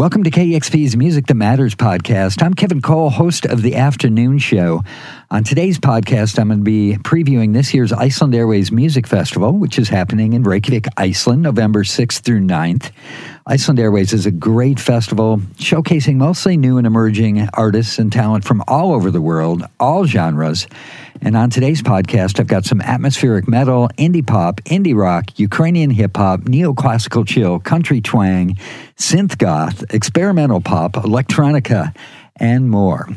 Welcome to KEXP's Music That Matters podcast. I'm Kevin Cole, host of the afternoon show. On today's podcast, I'm going to be previewing this year's Iceland Airwaves Music Festival, which is happening in Reykjavik, Iceland, November 6th through 9th. Iceland Airwaves is a great festival showcasing mostly new and emerging artists and talent from all over the world, all genres. And on today's podcast, I've got some atmospheric metal, indie pop, indie rock, Ukrainian hip hop, neoclassical chill, country twang, synth goth, experimental pop, electronica, and more.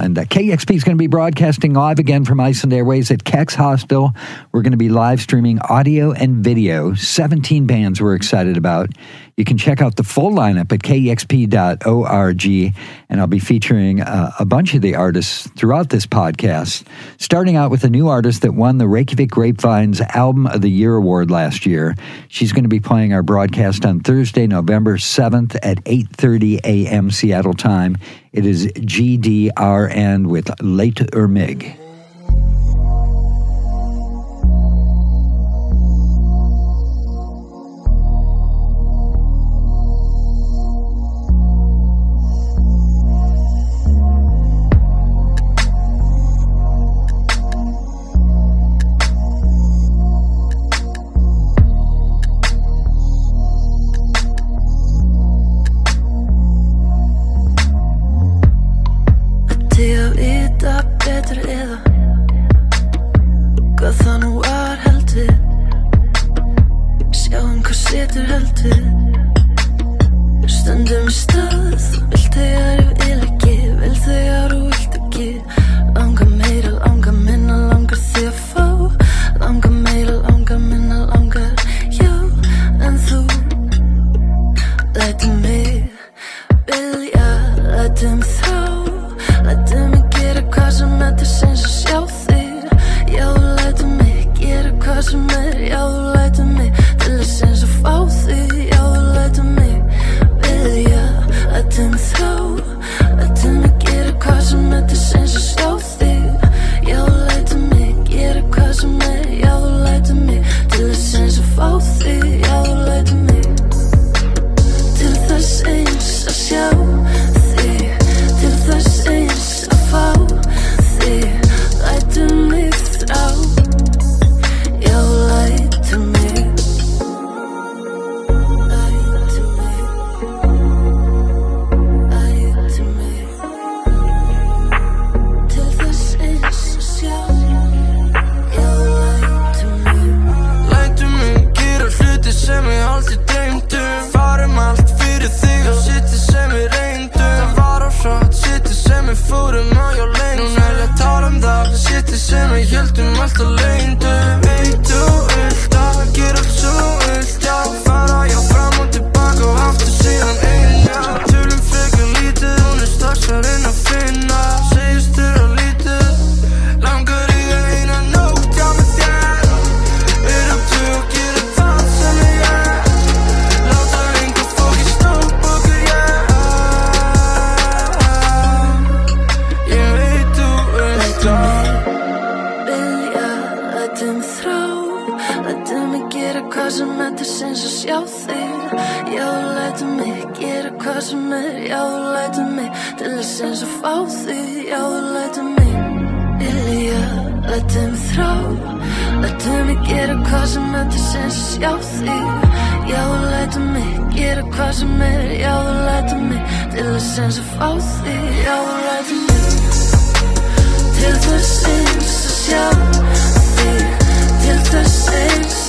And uh, KEXP is going to be broadcasting live again from Iceland Airwaves at Kex Hostel. We're going to be live streaming audio and video. 17 bands we're excited about. You can check out the full lineup at kexp.org, and I'll be featuring uh, a bunch of the artists throughout this podcast, starting out with a new artist that won the Reykjavik Grapevine's Album of the Year award last year. She's going to be playing our broadcast on Thursday, November 7th at 8:30 a.m. Seattle time. It is GDRN with Lætur mig. Til að fá þig Já, lætum mig vilja, lætum þrá Lætum mig gera hvað sem er til sinns að sjá þig Já, lætum mig gera hvað sem er. Já, lætum mig til að sinns að fá þig. Já, lætum mig til þess eins að sjá þig til þess eins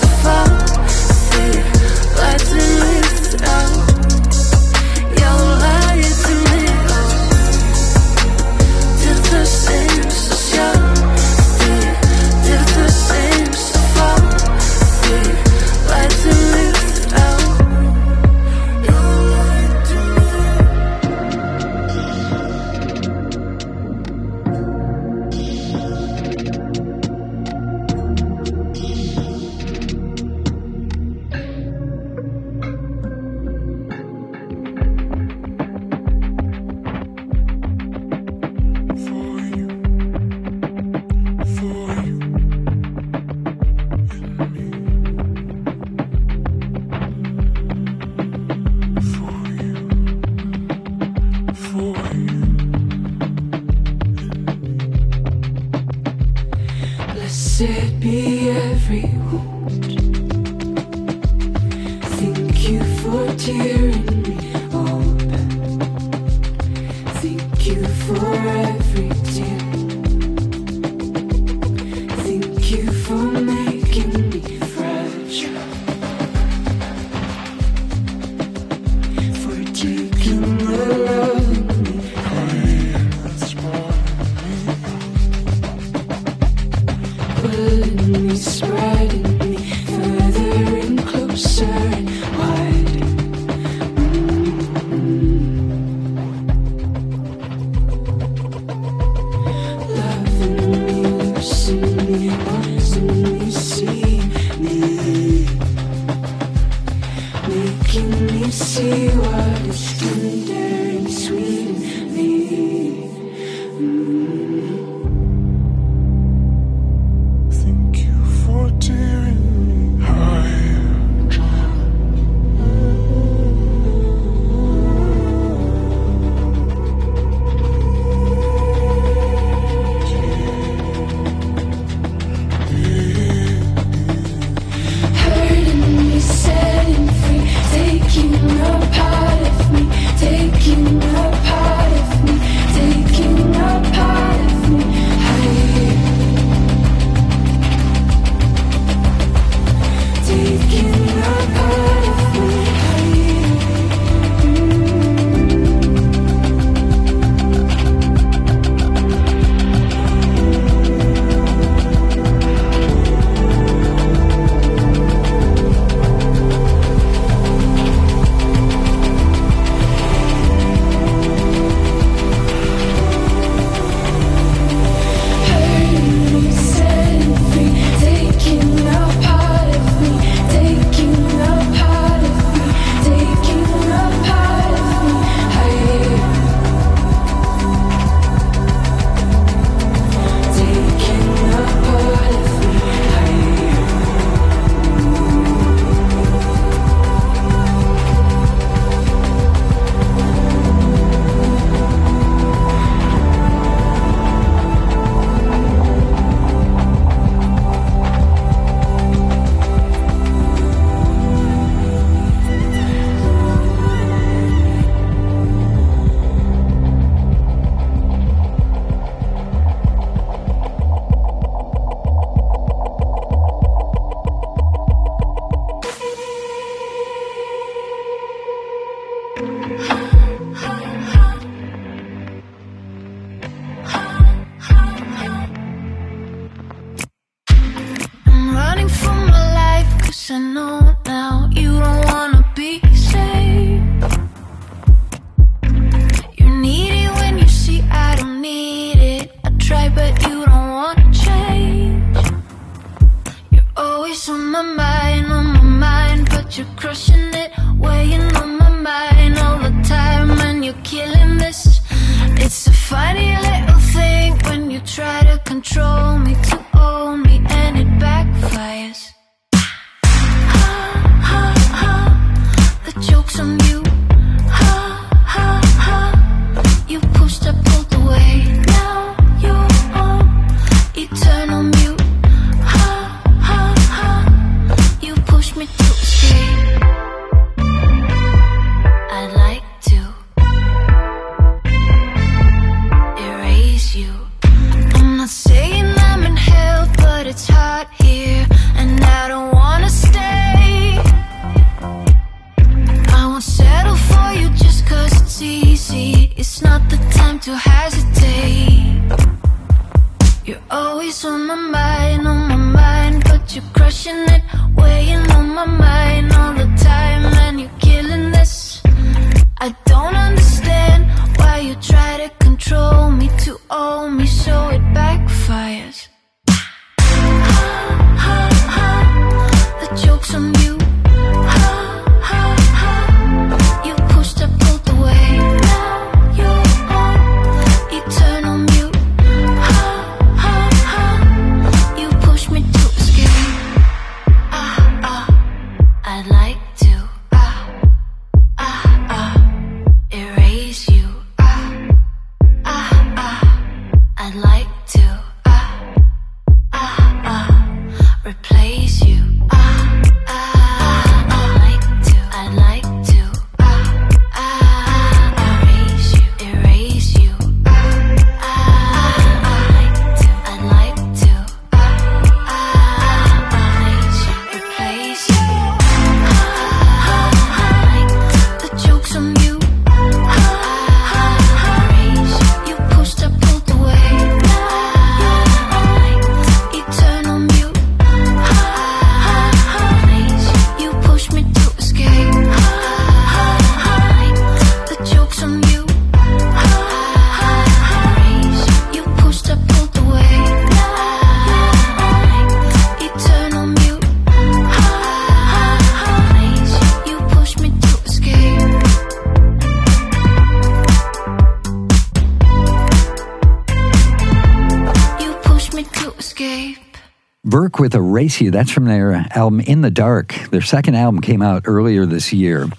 with Erase You. That's from their album In the Dark. Their second album came out earlier this year.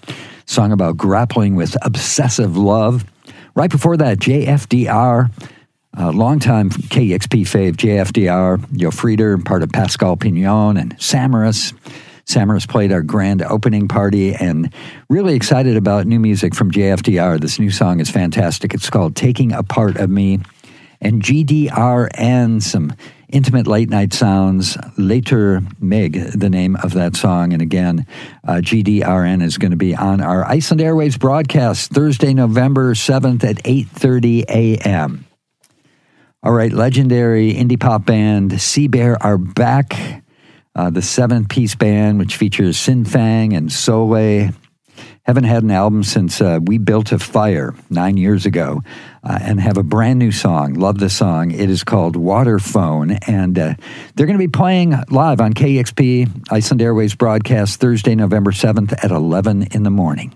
Song about grappling with obsessive love. Right before that, JFDR, a longtime KEXP fave, JFDR, Jófríður, part of Pascal Pinon and Samaris. Samaris played our grand opening party and really excited about new music from JFDR. This new song is fantastic. It's called Taking a Part of Me. And GDRN, some intimate late night sounds. Lætur mig, the name of that song. And again, uh, GDRN is going to be on our Iceland Airwaves broadcast Thursday, November 7th at 8.30 a.m. All right, legendary indie pop band Seabear are back uh, the seven piece band, which features Sin Fang and Sóley. Haven't had an album since uh, We Built a Fire nine years ago uh, and have a brand new song. Love the song. It is called Waterphone. And uh, they're going to be playing live on KEXP Iceland Airwaves broadcast Thursday, November 7th at 11 in the morning.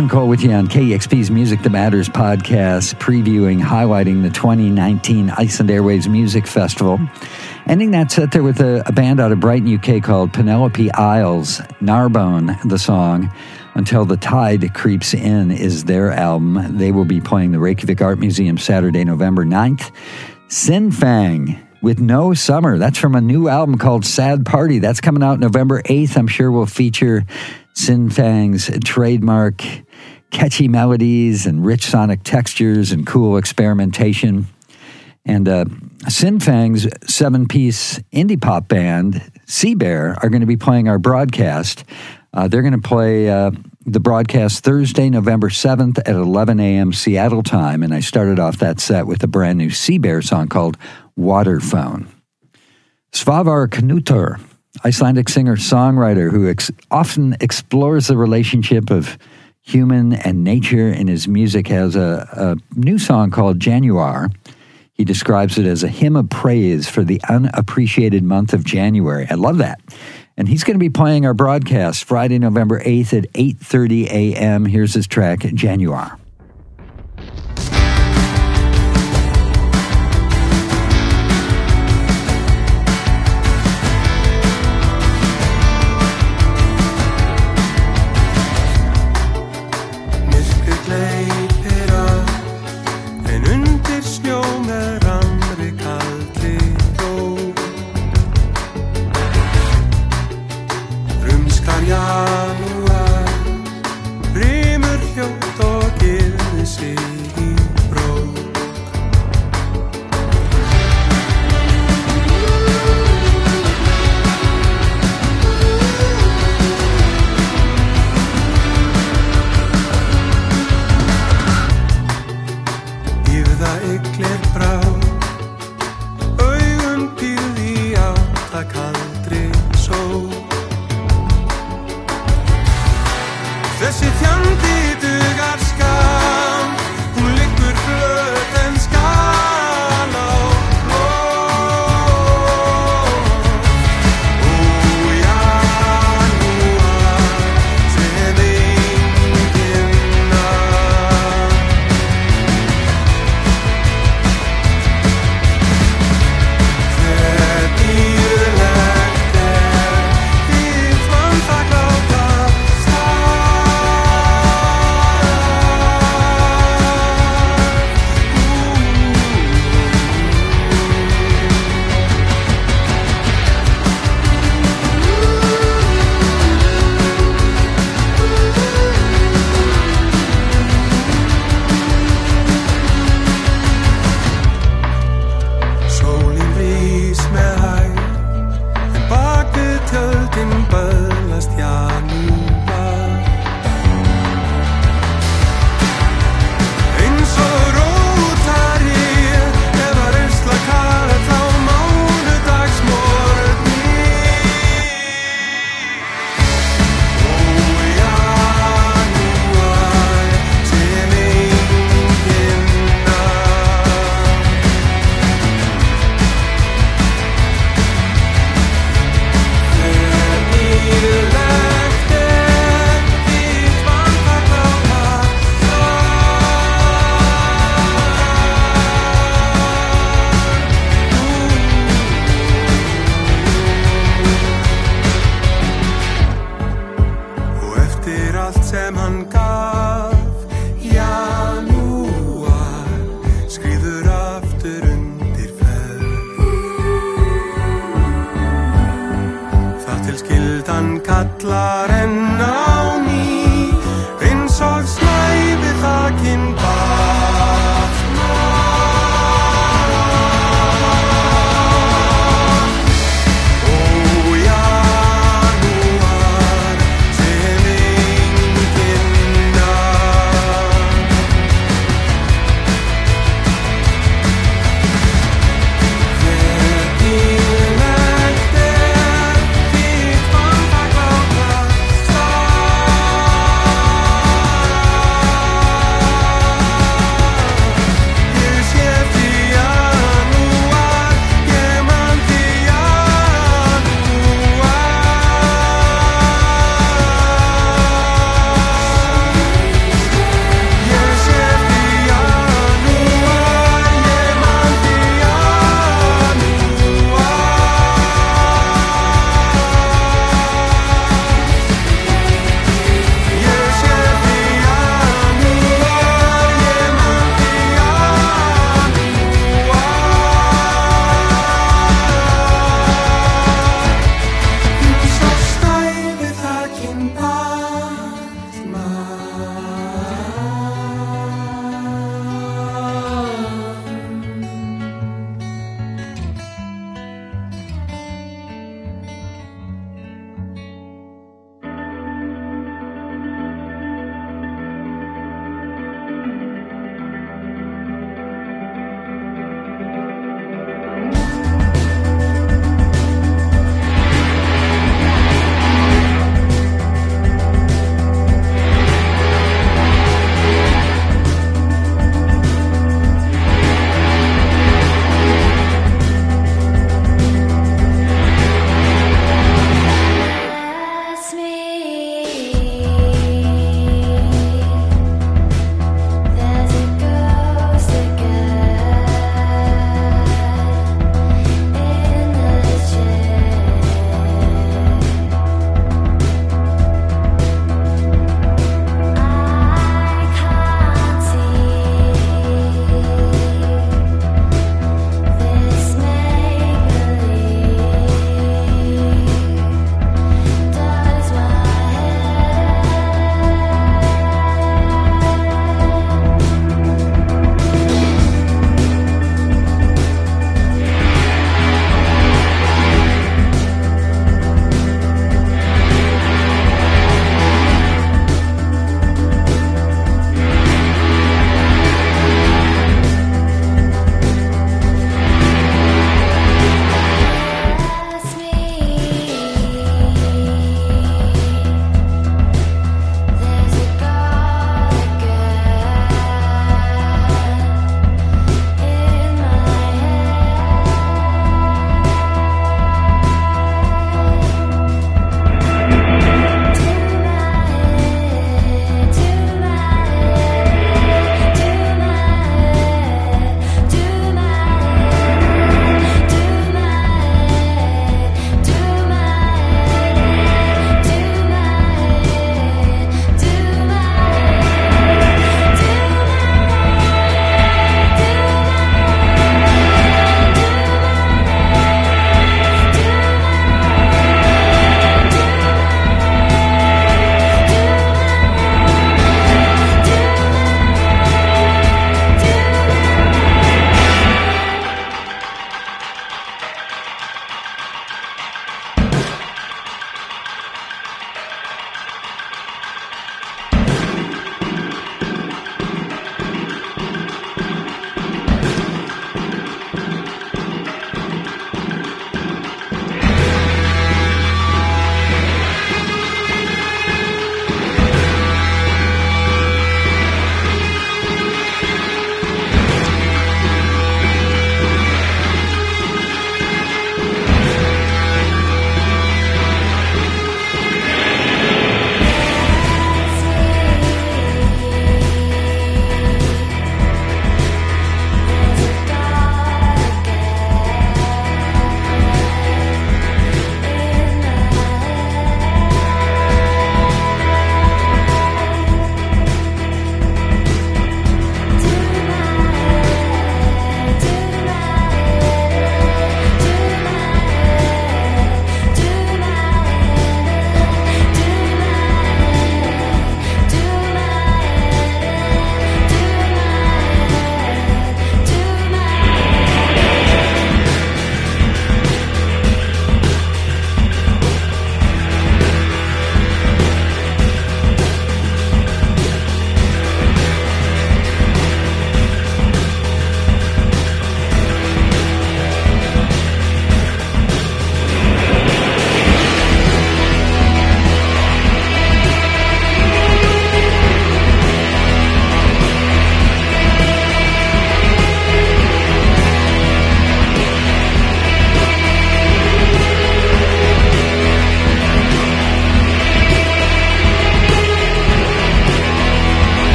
Kevin Cole with you on KEXP's Music That Matters podcast, previewing, highlighting the 2019 Iceland Airwaves Music Festival. Ending that set there with a, a band out of Brighton, UK called Penelope Isles. Gnarbone, the song. Until the Tide Creeps In is their album. They will be playing the Reykjavik Art Museum Saturday, November 9th. Sin Fang with No Summer. That's from a new album called Sad Party. That's coming out November 8th. I'm sure we'll feature Sin Fang's trademark catchy melodies and rich sonic textures and cool experimentation. And uh, Sin Fang's seven piece indie pop band, Seabear, are going to be playing our broadcast. Uh, they're going to play uh, the broadcast Thursday, November 7th at 11 a.m. Seattle time. And I started off that set with a brand new Seabear song called Waterphone. Svavar Knútur, Icelandic singer songwriter who ex- often explores the relationship of human and nature in his music, has a, a new song called Janúar. He describes it as a hymn of praise for the unappreciated month of January. I love that. And he's going to be playing our broadcast Friday, November 8th at 8:30 a.m. Here's his track Janúar.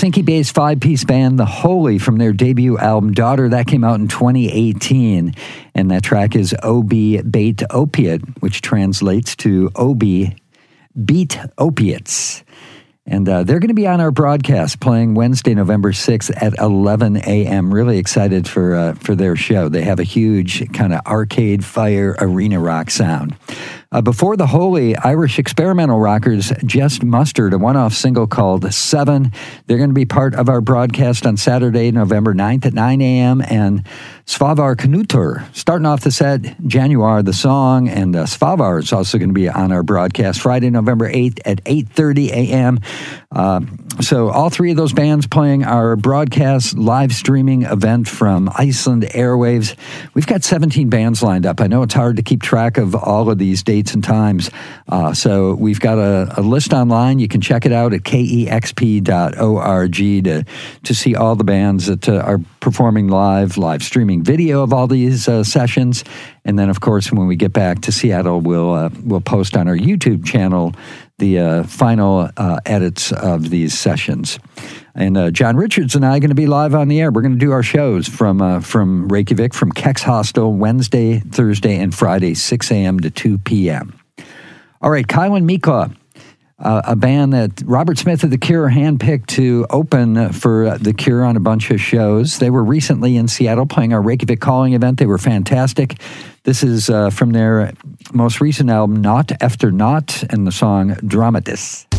Helsinki based five piece band The Holy from their debut album Daughter. That came out in 2018. And that track is Obi Bate Opiate, which translates to OB Beat Opiates. And uh, they're going to be on our broadcast playing Wednesday, November 6th at 11 a.m. Really excited for, uh, for their show. They have a huge kind of arcade fire arena rock sound. Uh, before the Holy, Irish experimental rockers Just Mustard a one off single called Seven. They're going to be part of our broadcast on Saturday, November 9th at 9 a.m. And Svavar Knútur, starting off the set, Janúar, the song, and uh, Svavar is also going to be on our broadcast Friday, November 8th at 8.30 a.m. Uh, so all three of those bands playing our broadcast live streaming event from Iceland Airwaves. We've got 17 bands lined up. I know it's hard to keep track of all of these dates and times. Uh, so we've got a, a, list online. You can check it out at kexp.org to, to see all the bands that uh, are performing live, live streaming video of all these uh, sessions. And then, of course, when we get back to Seattle, we'll, uh, we'll post on our YouTube channel the uh, final uh, edits of these sessions. And uh, John Richards and I are going to be live on the air. We're going to do our shows from uh, from Reykjavik, from Kex Hostel, Wednesday, Thursday, and Friday, 6 a.m. to 2 p.m. All right, Kælan Mikla, uh, a band that Robert Smith of The Cure handpicked to open for The Cure on a bunch of shows. They were recently in Seattle playing our Reykjavik Calling event. They were fantastic. This is uh, from their most recent album, Nótt eftir nótt, and the song Draumadís.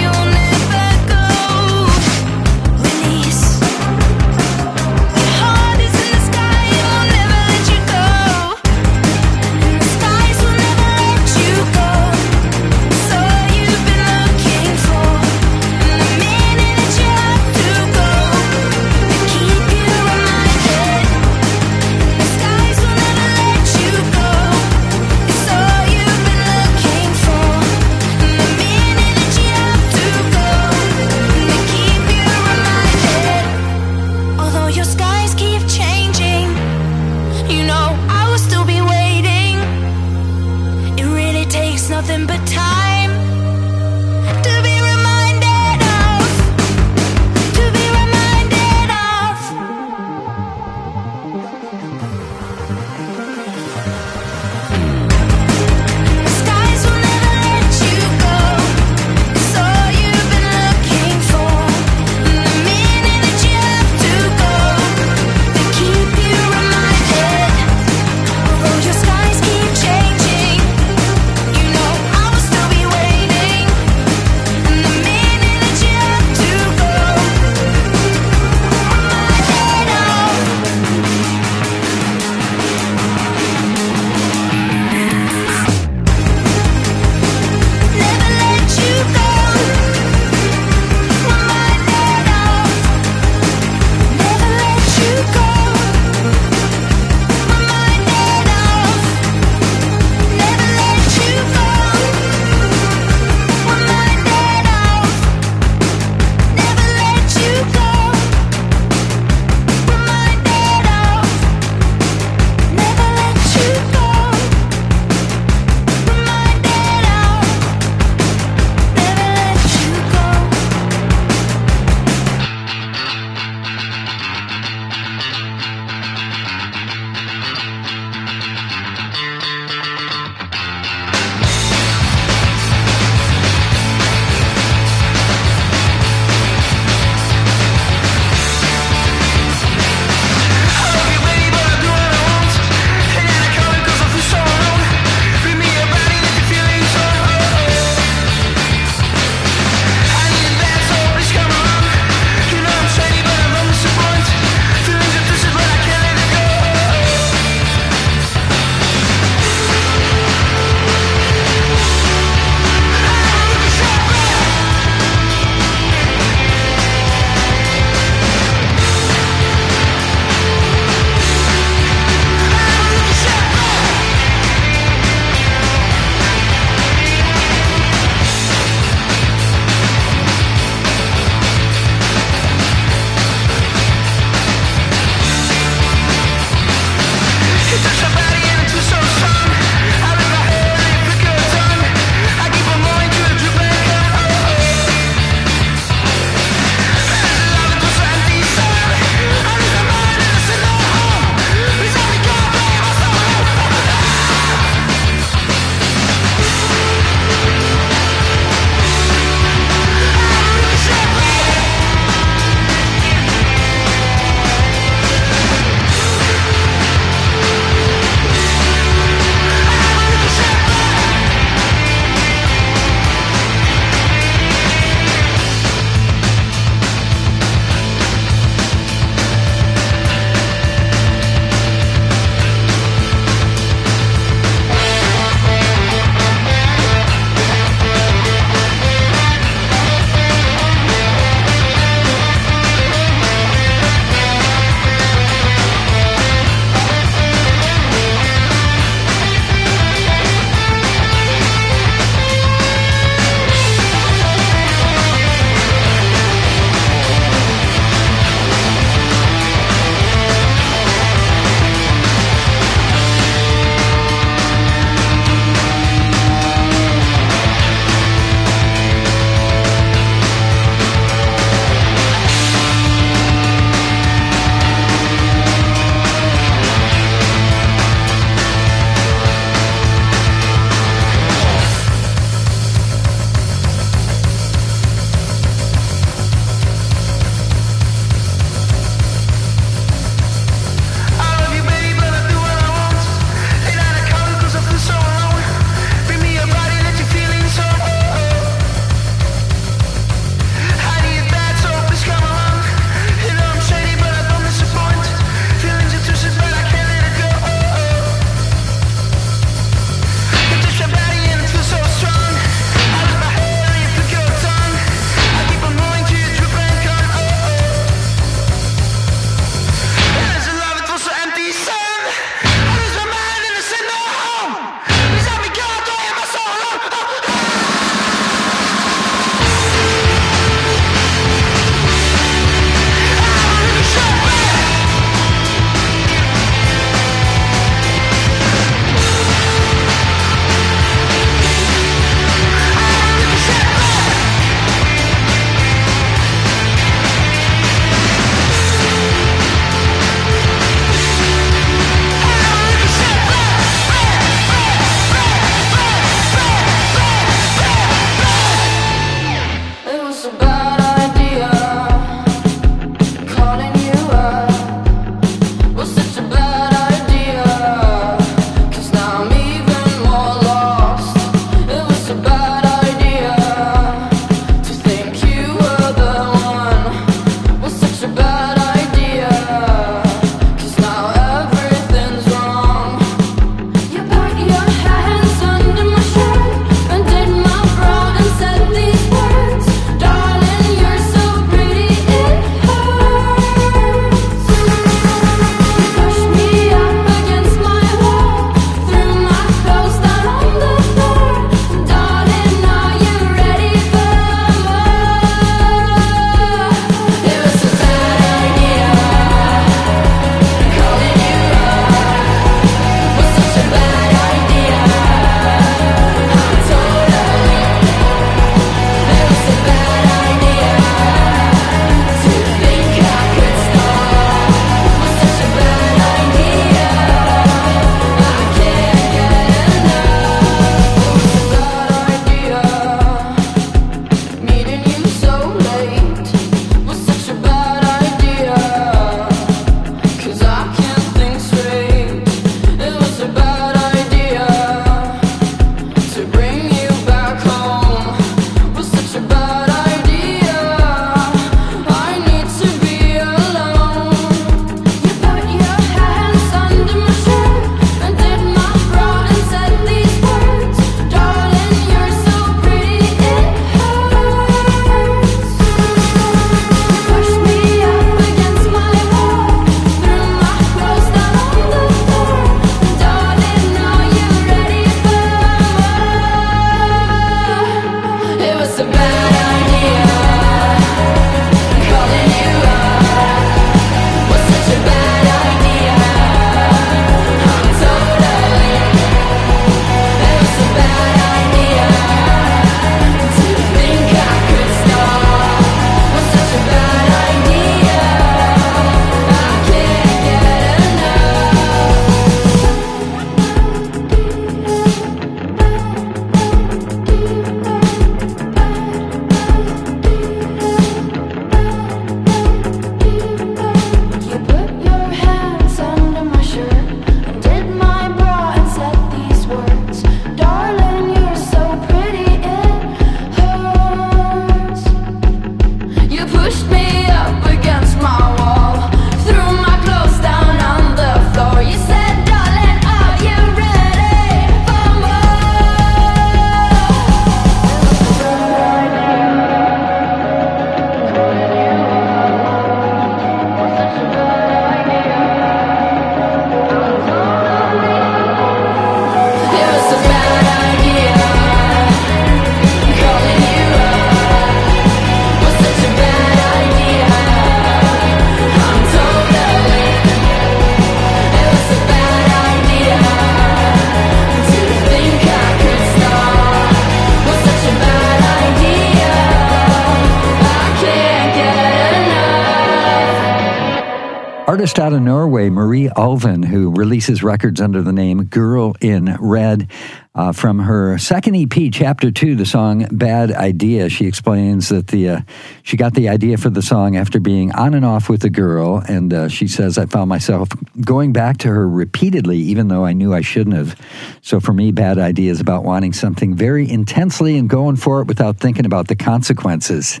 Artist out of Norway, Marie Ulven, who releases records under the name Girl in Red. Uh, from her second EP, Chapter Two, the song "Bad Idea," she explains that the uh, she got the idea for the song after being on and off with a girl, and uh, she says I found myself going back to her repeatedly, even though I knew I shouldn't have. So for me, "Bad Idea" is about wanting something very intensely and going for it without thinking about the consequences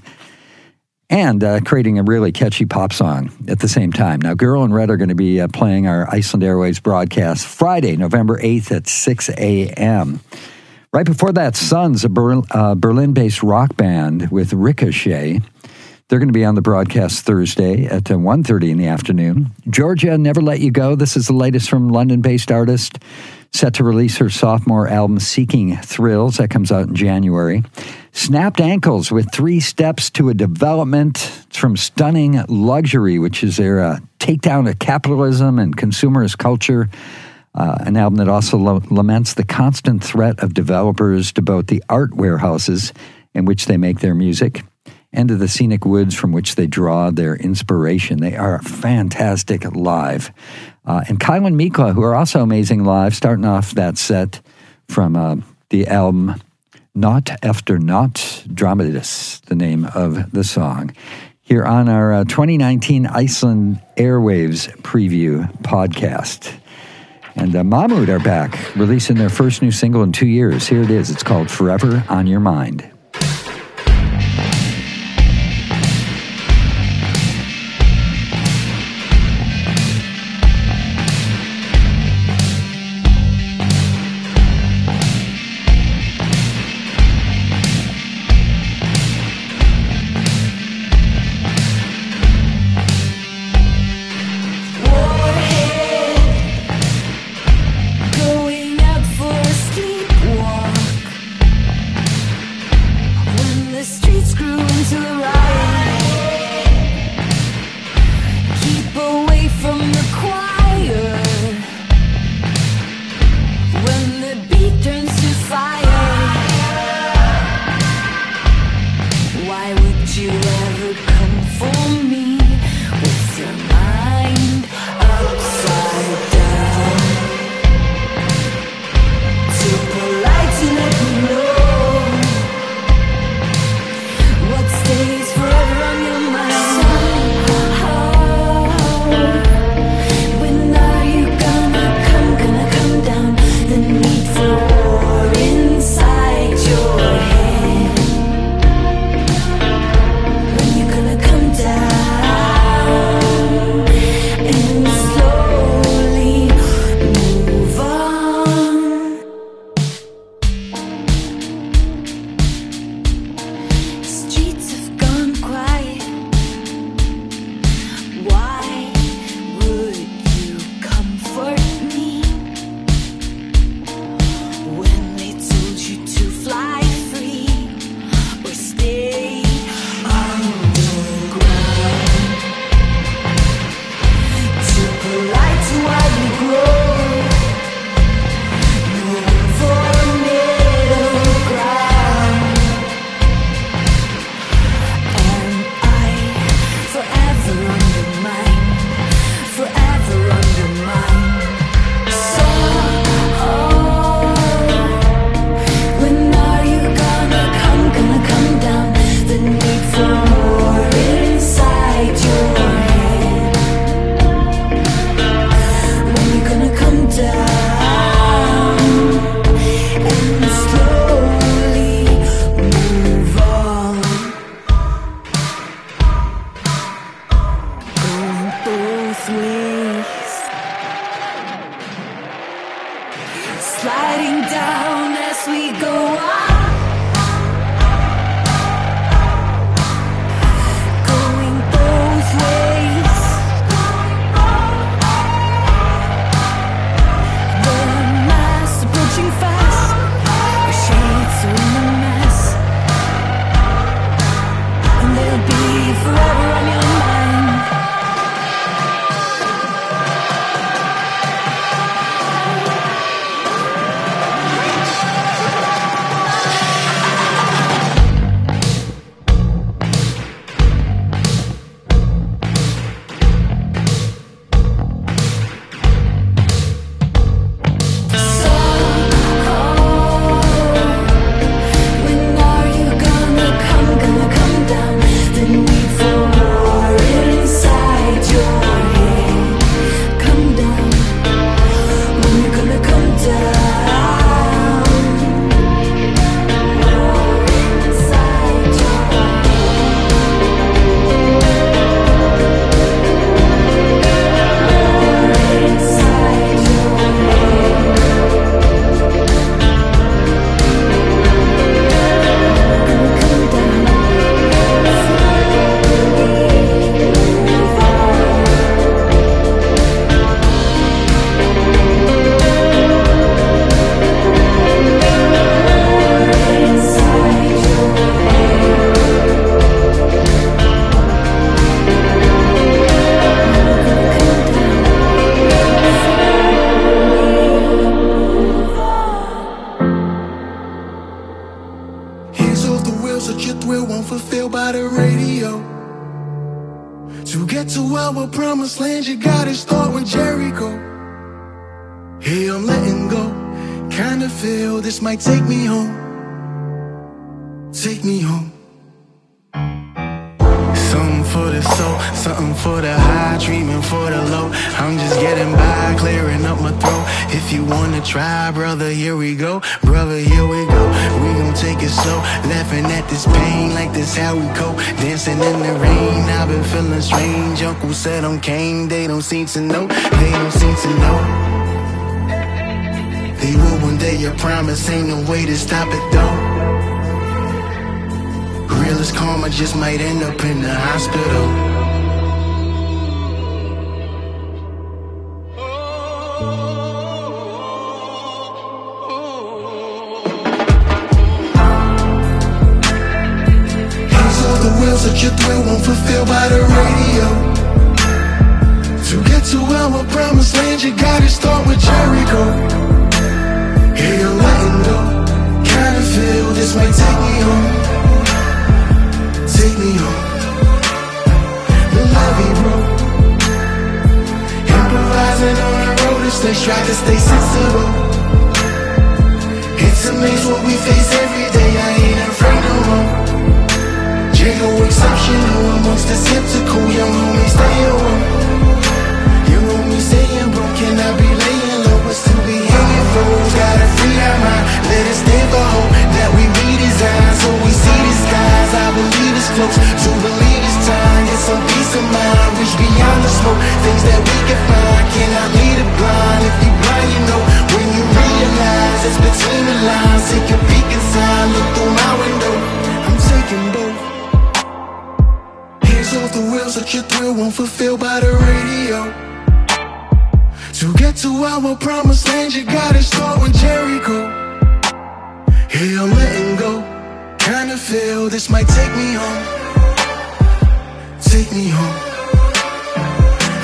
and uh, creating a really catchy pop song at the same time. Now, Girl in Red are going to be uh, playing our Iceland Airwaves broadcast Friday, November 8th at 6 a.m. Right before that, Sons, a Ber- uh, Berlin based rock band with Ricochet. They're going to be on the broadcast Thursday at 1.30 uh, in the afternoon. Georgia, Never Let You Go. This is the latest from London-based artist set to release her sophomore album Seeking Thrills. That comes out in January. Snapped Ankles with Three Steps to a Development. It's from Stunning Luxury, which is their uh, takedown of capitalism and consumerist culture. Uh, an album that also lo- laments the constant threat of developers to both the art warehouses in which they make their music and to the scenic woods from which they draw their inspiration. They are fantastic live. Uh, and Kælan Mikla, who are also amazing live, starting off that set from uh, the album Nótt eftir nótt, Draumadís, the name of the song. Here on our uh, 2019 Iceland Airwaves preview podcast. And uh, Mammút are back, releasing their first new single in two years. Here it is. It's called Forever on Your Mind. That your thrill won't fulfill by the radio. To get to our promised land, you gotta start with Jericho. Hey, I'm letting go. Kinda feel this might take me home take me home. The levee broke. Improvising on the road to stay strapped to stay sensible. It's amazing what we face every day. I ain't afraid. Jago exceptional amongst the skeptical. Young homie staying warm. Young homie staying broke. Can I be laying low but still be hanging foes? Gotta free our mind. Let us stay for hope that we redesign so we see the skies. I believe it's close to believe it's time. Get some peace of mind. Reach beyond the smoke. Things that we can find. Cannot lead it blind. If you blind, you know when you realize it's between the lines. Take a peek inside. Look through my window. I'm taking off the wheels that your thrill won't fulfill by the radio. To get to our promised land, you gotta start with Jericho. Here I'm letting go. Kinda feel this might take me home. Take me home.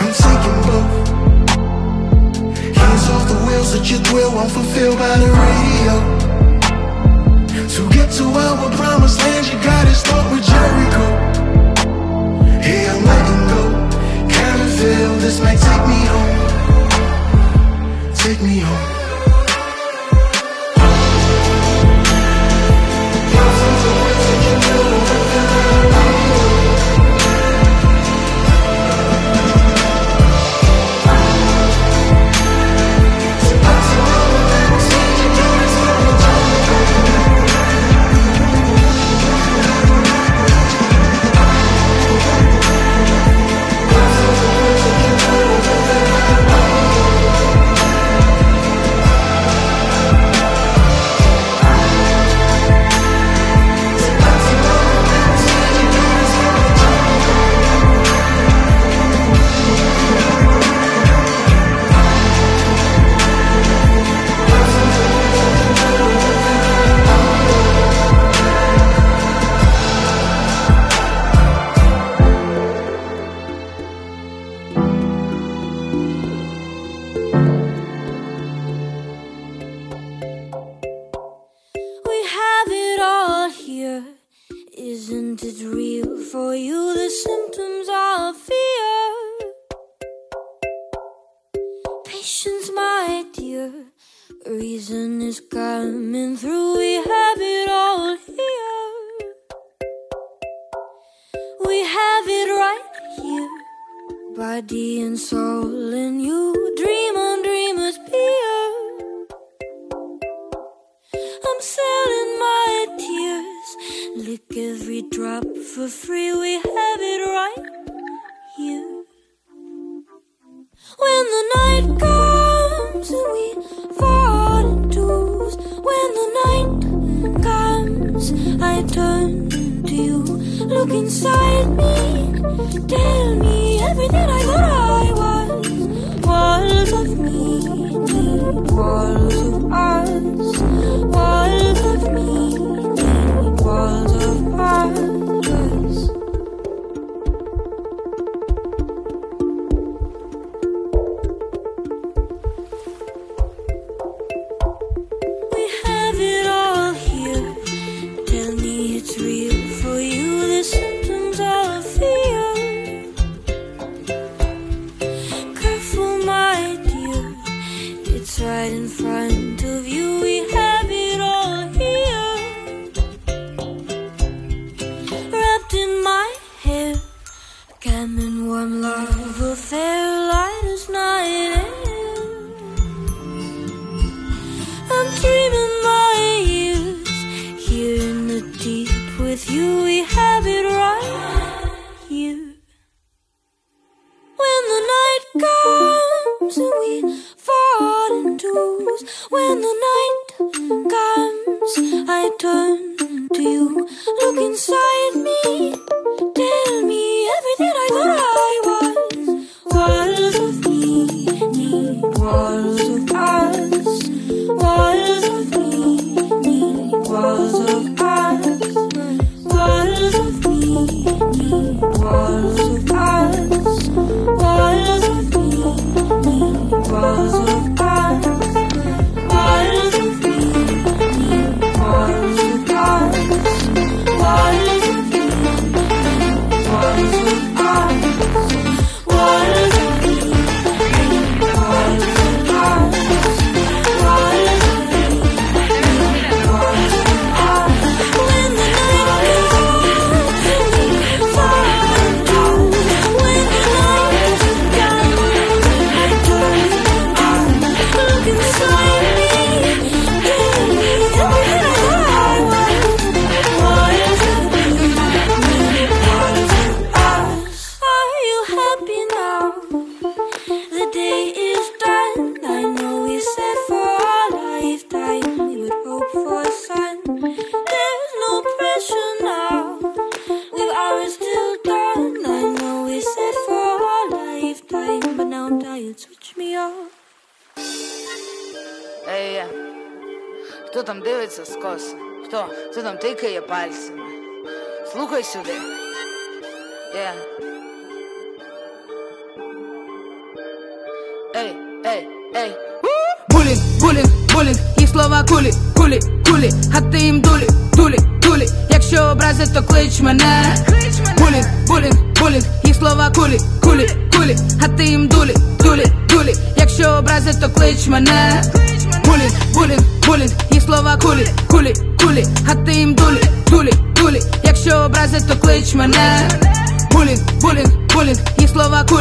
I'm taking both. Hands off the wheels that your thrill won't fulfill by the radio. To get to our promised land, you gotta start with Jericho. Hey, I'm letting go. Kinda feel this might take me home. Take me home. Look inside me. Tell me everything I thought I was. Walls of me, walls of us. Walls of me,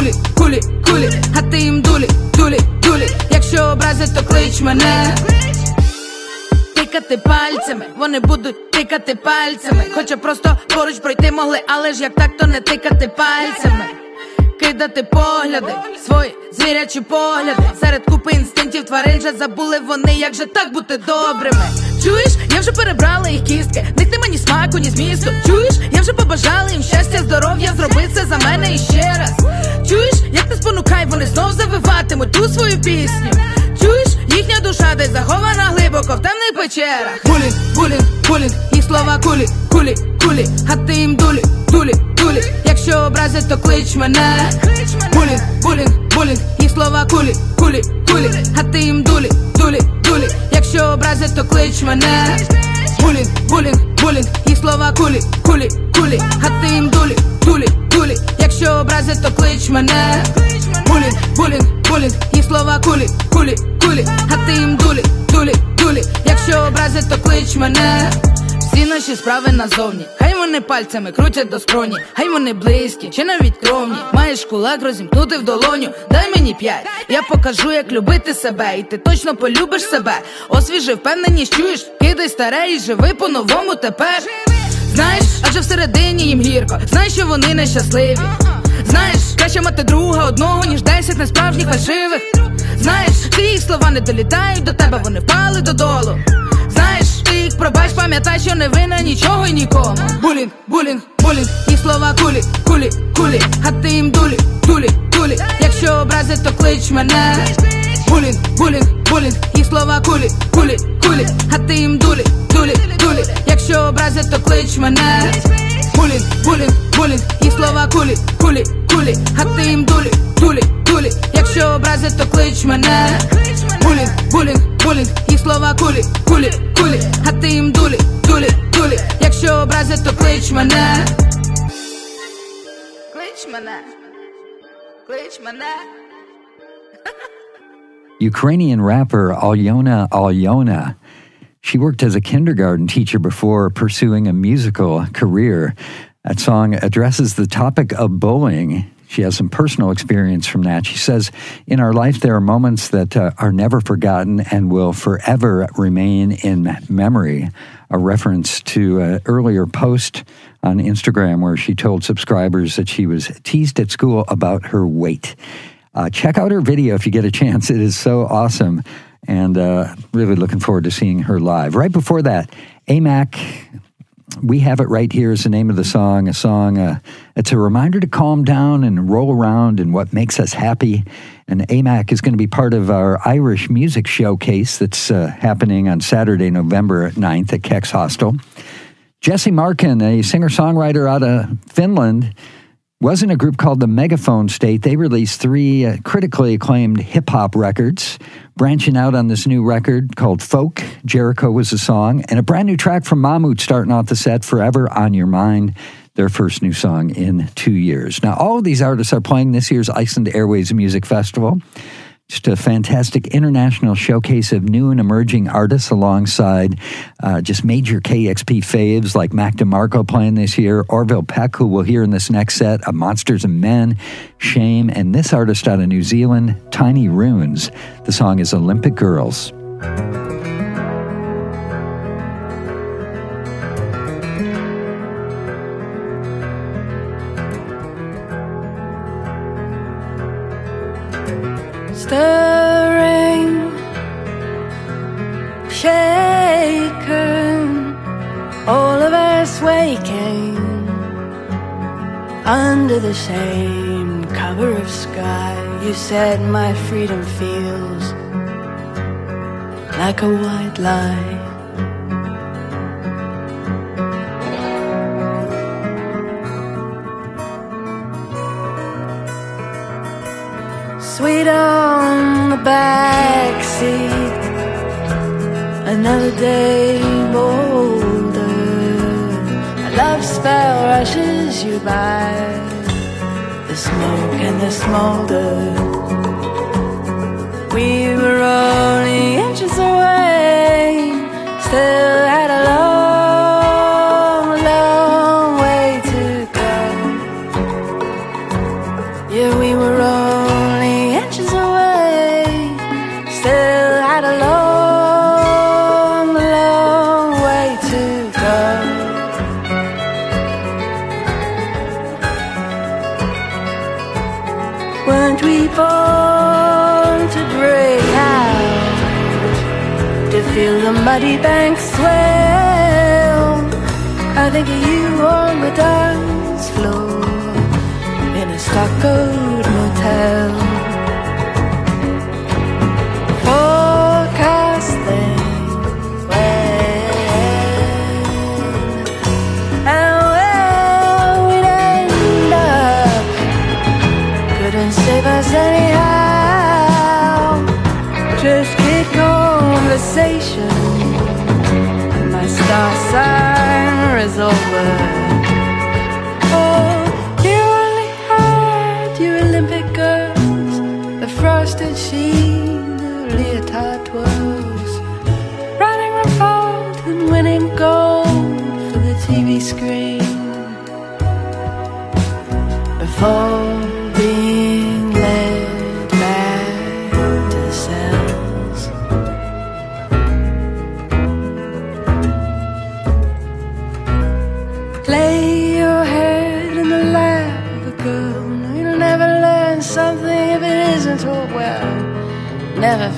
кулі, кулі, кулі, а ти їм дулі, дулі, дулі. Якщо образять, то клич мене. Тикати пальцями, вони будуть тикати пальцями. Хоча просто поруч пройти могли, але ж як так, то не тикати пальцями. Кидати погляди, свої звірячі погляди. Серед купи інстинктів тварин вже забули вони, як же так бути добрими. Чуєш, я вже перебрала їх кістки, них нема ні смаку, ні змісту. Чуєш, я вже побажала їм щастя, здоров'я, зроби це за мене іще раз. Чуєш, як не спонукай, вони знов завиватимуть ту свою пісню. Чуєш, їхня душа десь захована глибоко в темних печерах. Булінг, булінг, булінг, їх слова кулі, кулі, кулі, а ти їм дулі, дулі, дулі. Якщо образять, то клич мене. Булінг, булінг, булінг, їх слова кулі, кулі, кулі, а ти їм дулі, дулі, дулі. Якщо образять, то клич мене. Булінг, буллинг, буллинг, їх слова кулі, кулі, кулі, а ти їм дулі, дулі, дулі. Якщо образять, то клич мене. Булінг, булінг, булінг, їх слова кулі, кулі, кулі, а ти їм дулі, дулі, дулі. Якщо образять, то клич мене. Всі наші справи назовні, хай вони пальцями крутять до скроні, хай вони близькі, чи навіть кровні. Маєш кулак розімкнути в долоню, дай мені п'ять. Я покажу, як любити себе, і ти точно полюбиш себе. Освіжи впевненість, чуєш, кидай старе і живи по-новому тепер. Знаєш, адже всередині їм гірко, знаєш, що вони нещасливі. Знаєш, краще мати друга одного, ніж десять несправжніх фальшивих. Знаєш, ці їх слова не долітають до тебе, вони впали додолу. Знаєш, ти пробач, пам'ятай, що не винна нічого і нікому. Булінг, булінг, булінг, їх слова кулі, кулі, кулі, а ти їм дулі, дулі, дулі. Якщо образять, то клич мене. Булінг, булінг, булінг, їх слова кулі, кулі, кулі, а ти їм дулі, дулі, дулі. Якщо образять, то клич мене. Булінг, булінг, булінг, їх слова кулі, кулі, кулі, а ти їм дулі, дулі, дулі. Якщо образять, то клич мене. Булінг, булінг, булінг, їх слова кулі, кулі, кулі, а ти їм дулі, дулі, дулі. Якщо образять, то клич мене. Клич мене. Клич мене. Ukrainian rapper Alyona Alyona. She worked as a kindergarten teacher before pursuing a musical career. That song addresses the topic of bullying. she has some personal experience from that. She says, In our life, there are moments that uh, are never forgotten and will forever remain in memory. A reference to an earlier post on Instagram where she told subscribers that she was teased at school about her weight. Uh, check out her video if you get a chance. It is so awesome. And uh, really looking forward to seeing her live. Right before that, Æ Mak we have it right here is the name of the song. A song, uh, it's a reminder to calm down and roll around and what makes us happy. And Æ Mak is going to be part of our Irish music showcase that's uh, happening on Saturday, November 9th at Kex Hostel. Jesse Markin, a singer songwriter out of Finland, was in a group called the Megaphone State. They released three uh, critically acclaimed hip hop records, branching out on this new record called Folk. Jericho was the song, and a brand new track from Mammút starting off the set, Forever on Your Mind, their first new song in two years. Now, all of these artists are playing this year's Iceland Airwaves Music Festival. Just a fantastic international showcase of new and emerging artists alongside uh, just major KEXP faves like Mac DeMarco playing this year, Orville Peck, who we'll hear in this next set, of Monsters and Men, Shame, and this artist out of New Zealand, Tiny Ruins. The song is Olympic Girls. Same cover of sky. You said my freedom feels like a white lie. Sweet on the back seat, another day bolder. A love spell rushes you by, smoke and the smolder. We were only inches away, still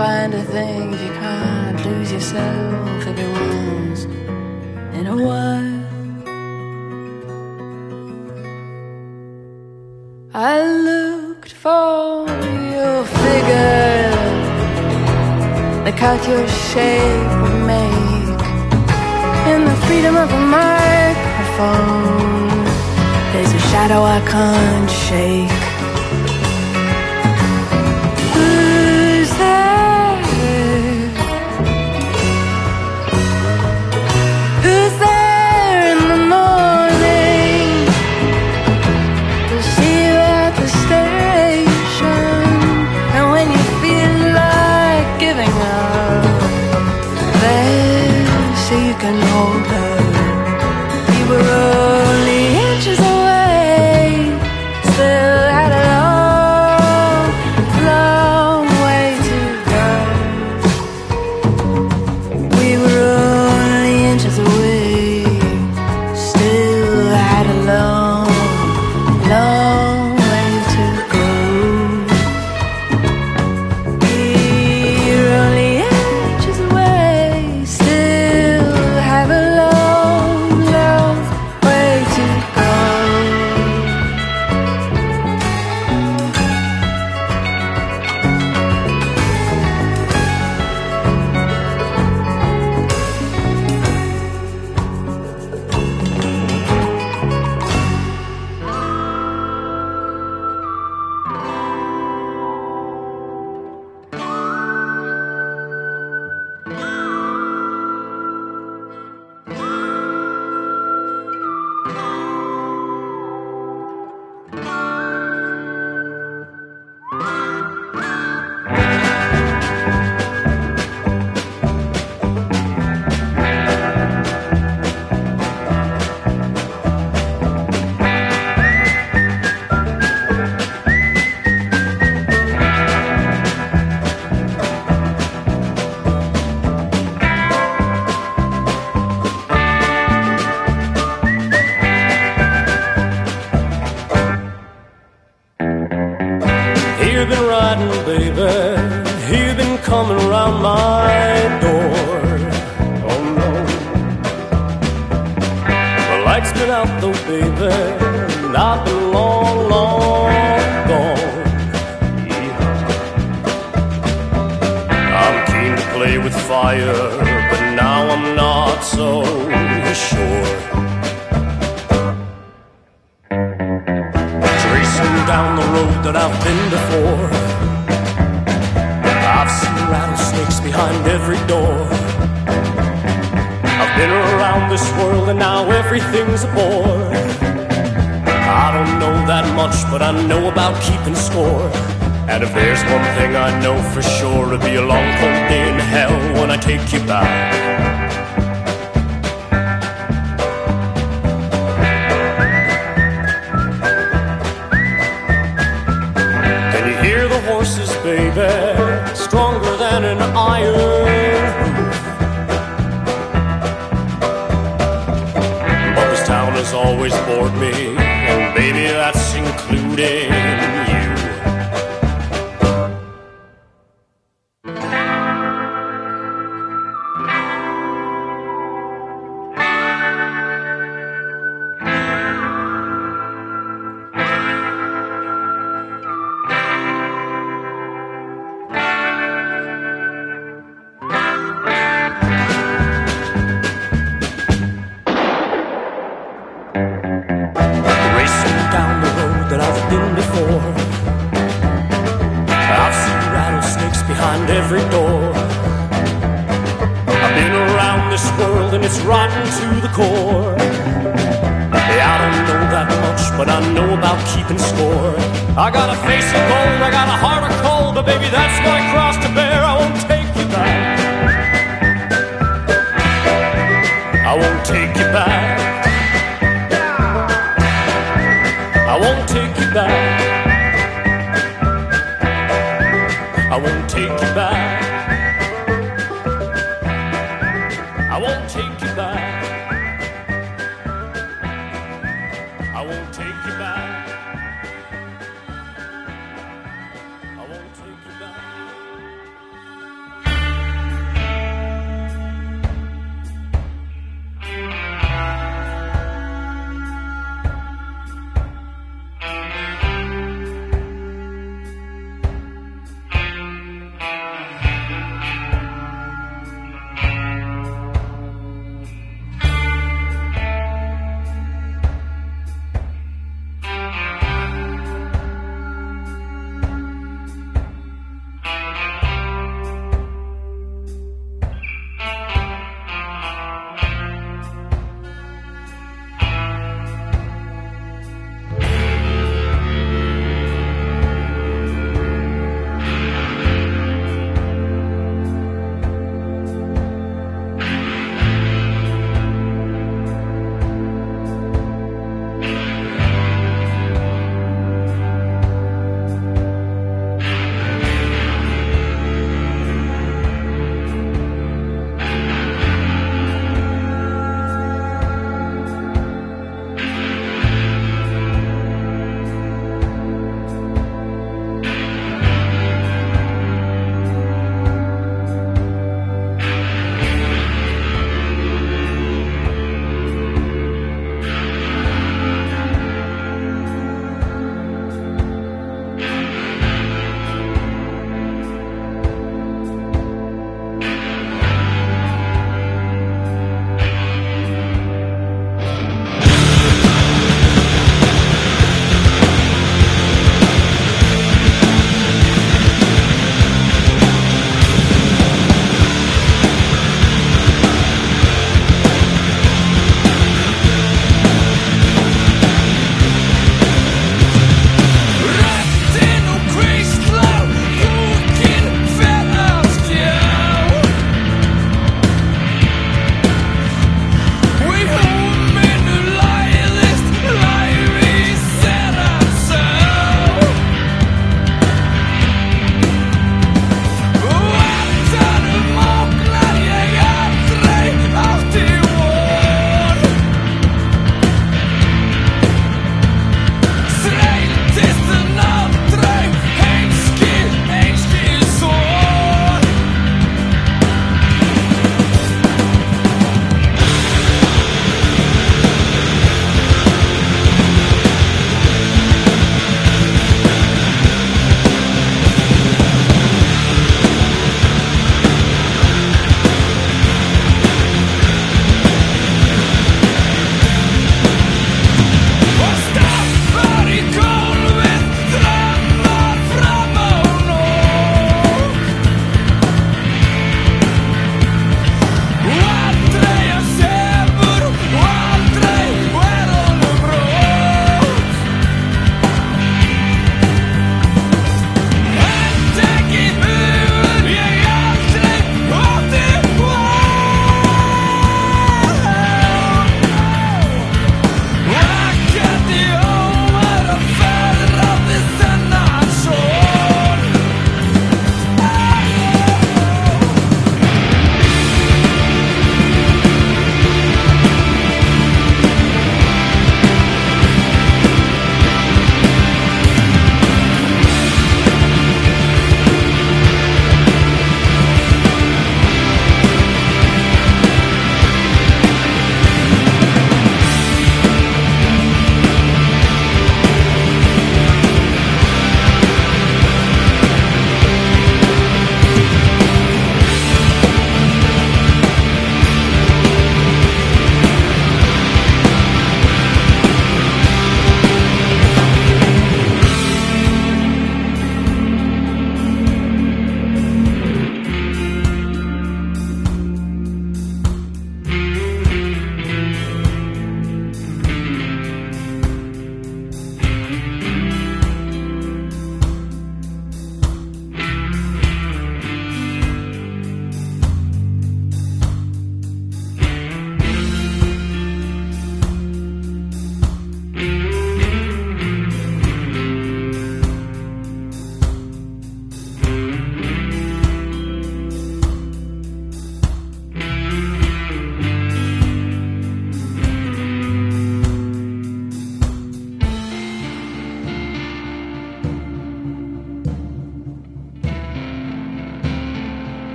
find a thing you can't lose yourself if every once in a while. I looked for your figure, the cut your shape would make in the freedom of a microphone. There's a shadow I can't shake.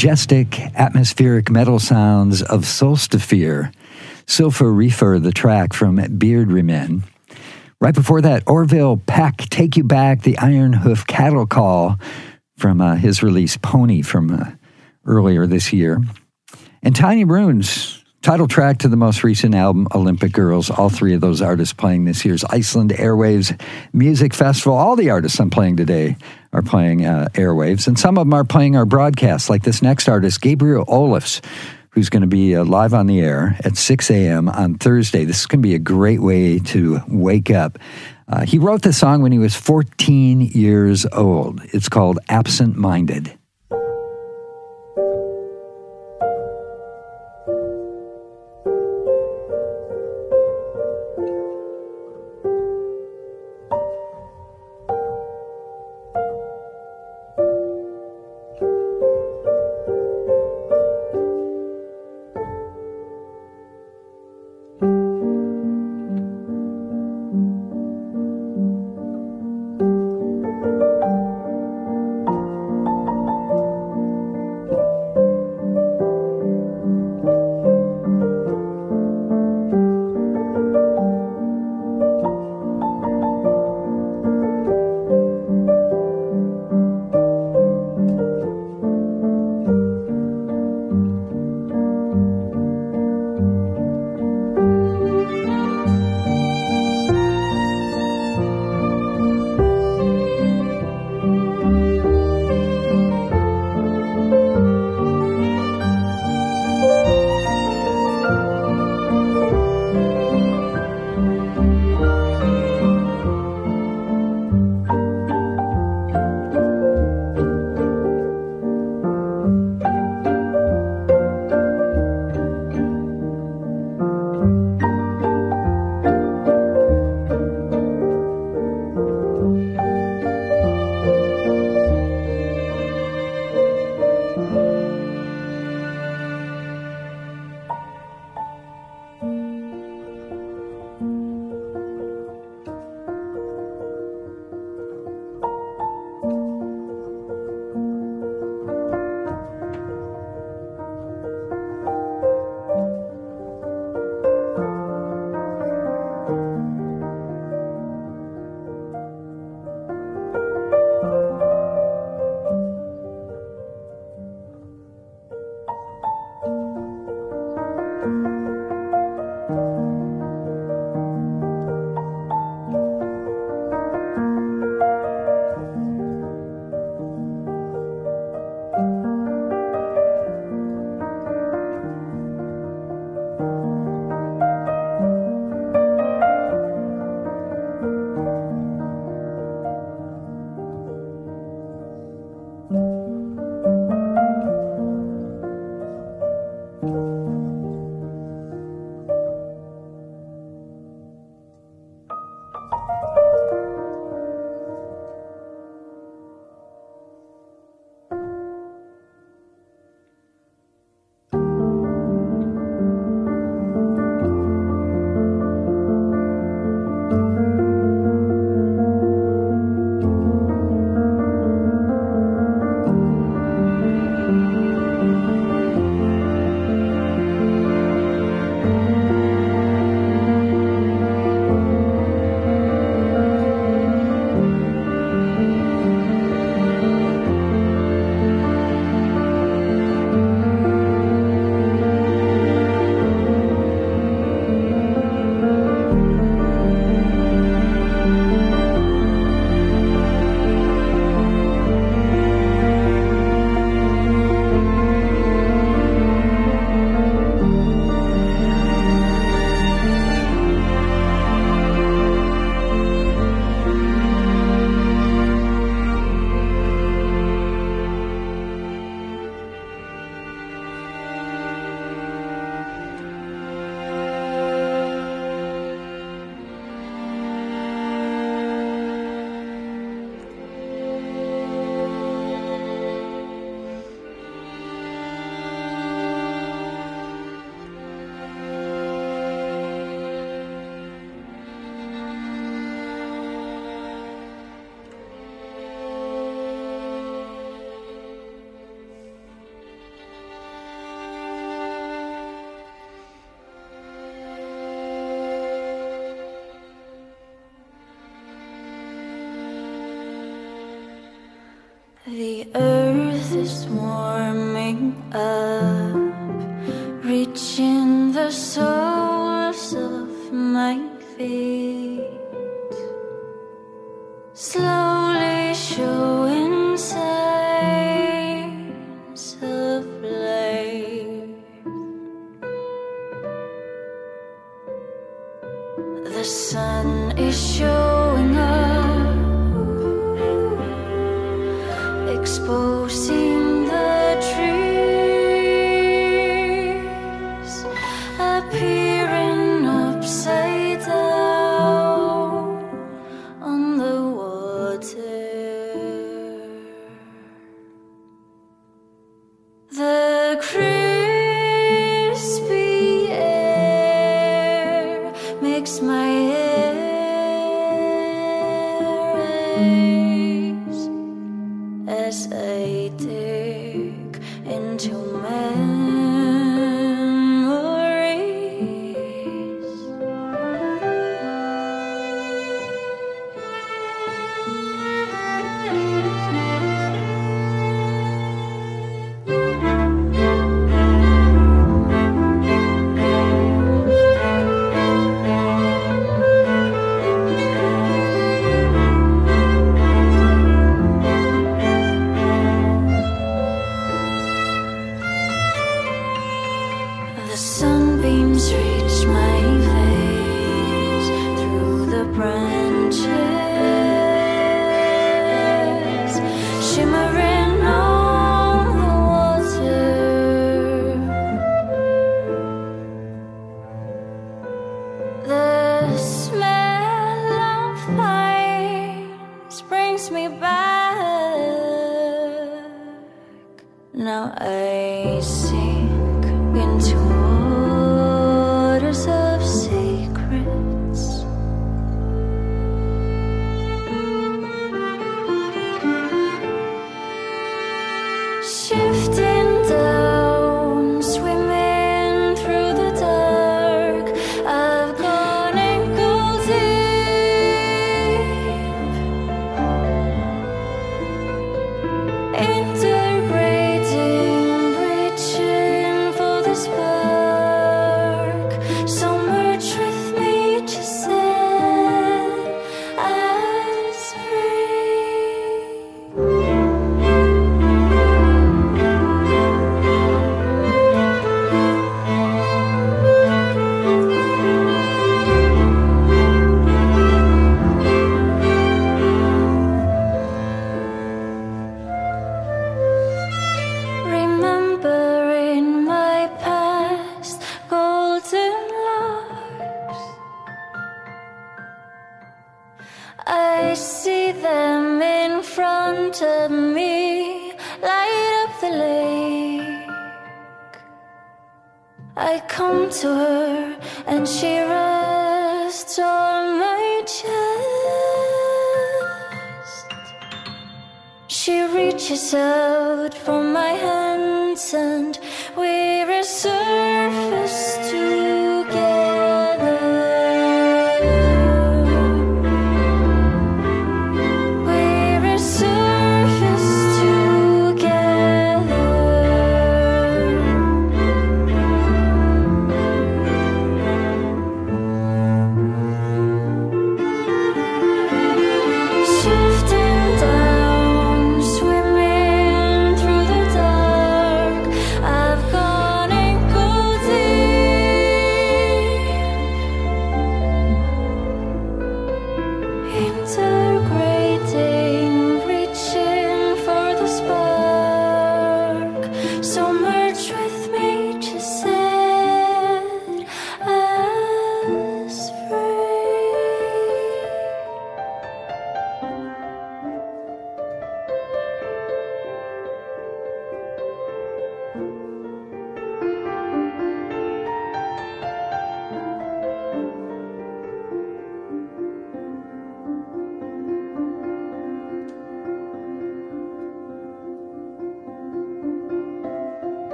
Majestic, atmospheric metal sounds of Sólstafir. Silpha Reefer, the track from Berdreyminn. Right before that, Orville Peck, Take You Back, the Iron Hoof Cattle Call from uh, his release Pony from uh, earlier this year. And Tiny Ruins, title track to the most recent album, Olympic Girls. All three of those artists playing this year's Iceland Airwaves Music Festival. All the artists I'm playing today are playing uh, Airwaves, and some of them are playing our broadcasts, like this next artist, Gabríel Ólafs, who's going to be uh, live on the air at 6 a.m. on Thursday. This is going to be a great way to wake up. Uh, he wrote the song when he was 14 years old. It's called Absent Minded.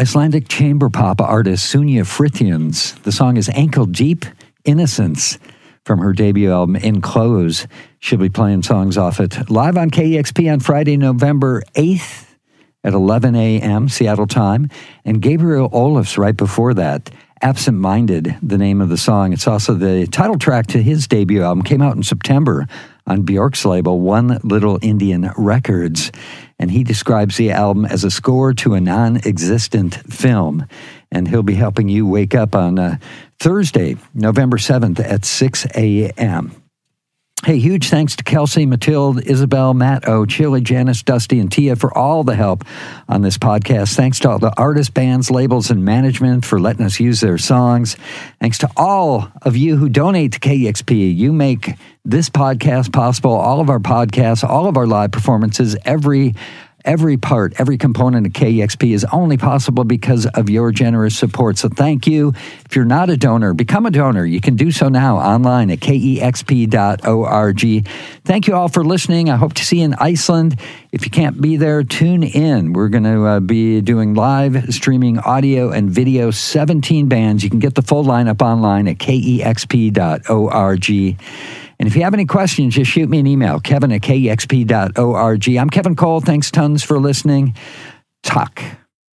Icelandic chamber pop artist Sunna Fridjons. The song is Ankle Deep Innocence from her debut album Enclose. She'll be playing songs off it live on KEXP on Friday, November 8th at 11 a.m. Seattle time. And Gabríel Ólafs right before that. Absent Minded, the name of the song. It's also the title track to his debut album, came out in September on Björk's label, One Little Indian Records and he describes the album as a score to a non existent film. And he'll be helping you wake up on uh, Thursday, November 7th at 6 a.m. Hey, huge thanks to Kelsey, Matilde, Isabel, Matt O, Chili, Janice, Dusty, and Tia for all the help on this podcast. Thanks to all the artists, bands, labels, and management for letting us use their songs. Thanks to all of you who donate to KEXP. You make this podcast possible, all of our podcasts, all of our live performances, every Every part, every component of KEXP is only possible because of your generous support. So thank you. If you're not a donor, become a donor. You can do so now online at kexp.org. Thank you all for listening. I hope to see you in Iceland. If you can't be there, tune in. We're going to uh, be doing live streaming audio and video, 17 bands. You can get the full lineup online at kexp.org. And if you have any questions, just shoot me an email, kevin at kexp.org. I'm Kevin Cole. Thanks tons for listening. Talk.